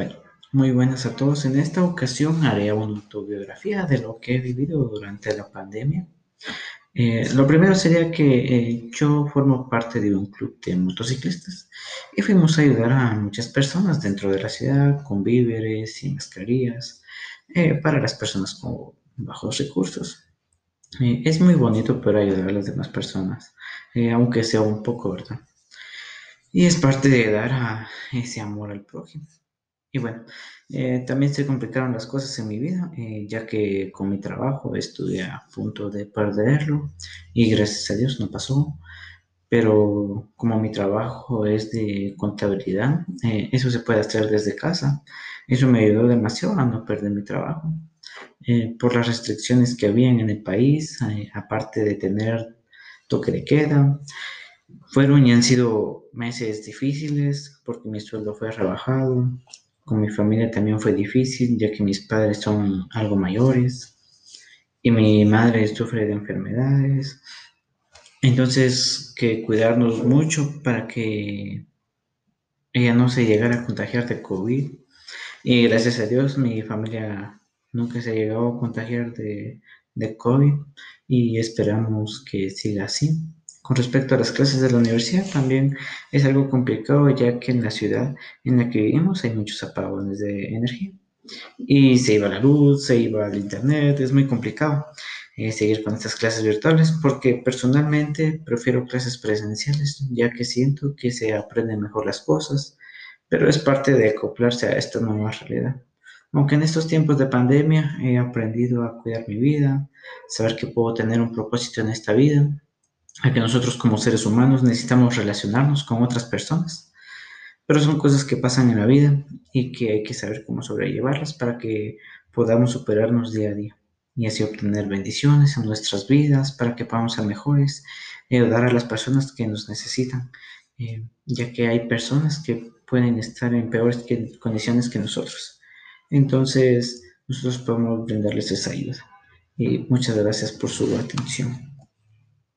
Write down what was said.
Bueno, muy buenas a todos. En esta ocasión haré una autobiografía de lo que he vivido durante la pandemia. Eh, lo primero sería que eh, yo formo parte de un club de motociclistas y fuimos a ayudar a muchas personas dentro de la ciudad con víveres y mascarillas eh, para las personas con bajos recursos. es muy bonito poder ayudar a las demás personas, aunque sea un poco, ¿verdad? Y es parte de dar ese amor al prójimo. Y bueno, eh, también se complicaron las cosas en mi vida, eh, ya que con mi trabajo estuve a punto de perderlo y gracias a Dios no pasó. Pero como mi trabajo es de contabilidad, eh, eso se puede hacer desde casa. Eso me ayudó demasiado a no perder mi trabajo. por las restricciones que habían en el país, aparte de tener toque de queda, fueron y han sido meses difíciles porque mi sueldo fue rebajado, con mi familia también fue difícil, ya que mis padres son algo mayores y mi madre sufre de enfermedades. Entonces, que cuidarnos mucho para que ella no se llegara a contagiar de COVID. Y gracias a Dios, mi familia nunca se llegado a contagiar de, de COVID y esperamos que siga así. Con respecto a las clases de la universidad, también es algo complicado ya que en la ciudad en la que vivimos hay muchos apagones de energía. Y se iba la luz, se iba el internet, es muy complicado eh, seguir con estas clases virtuales porque personalmente prefiero clases presenciales ya que siento que se aprenden mejor las cosas, pero es parte de acoplarse a esta nueva realidad. Aunque en estos tiempos de pandemia he aprendido a cuidar mi vida, saber que puedo tener un propósito en esta vida a que nosotros como seres humanos necesitamos relacionarnos con otras personas, pero son cosas que pasan en la vida y que hay que saber cómo sobrellevarlas para que podamos superarnos día a día y así obtener bendiciones en nuestras vidas para que podamos ser mejores y ayudar a las personas que nos necesitan, eh, ya que hay personas que pueden estar en peores condiciones que nosotros. Entonces, nosotros podemos brindarles esa ayuda. Y muchas gracias por su atención.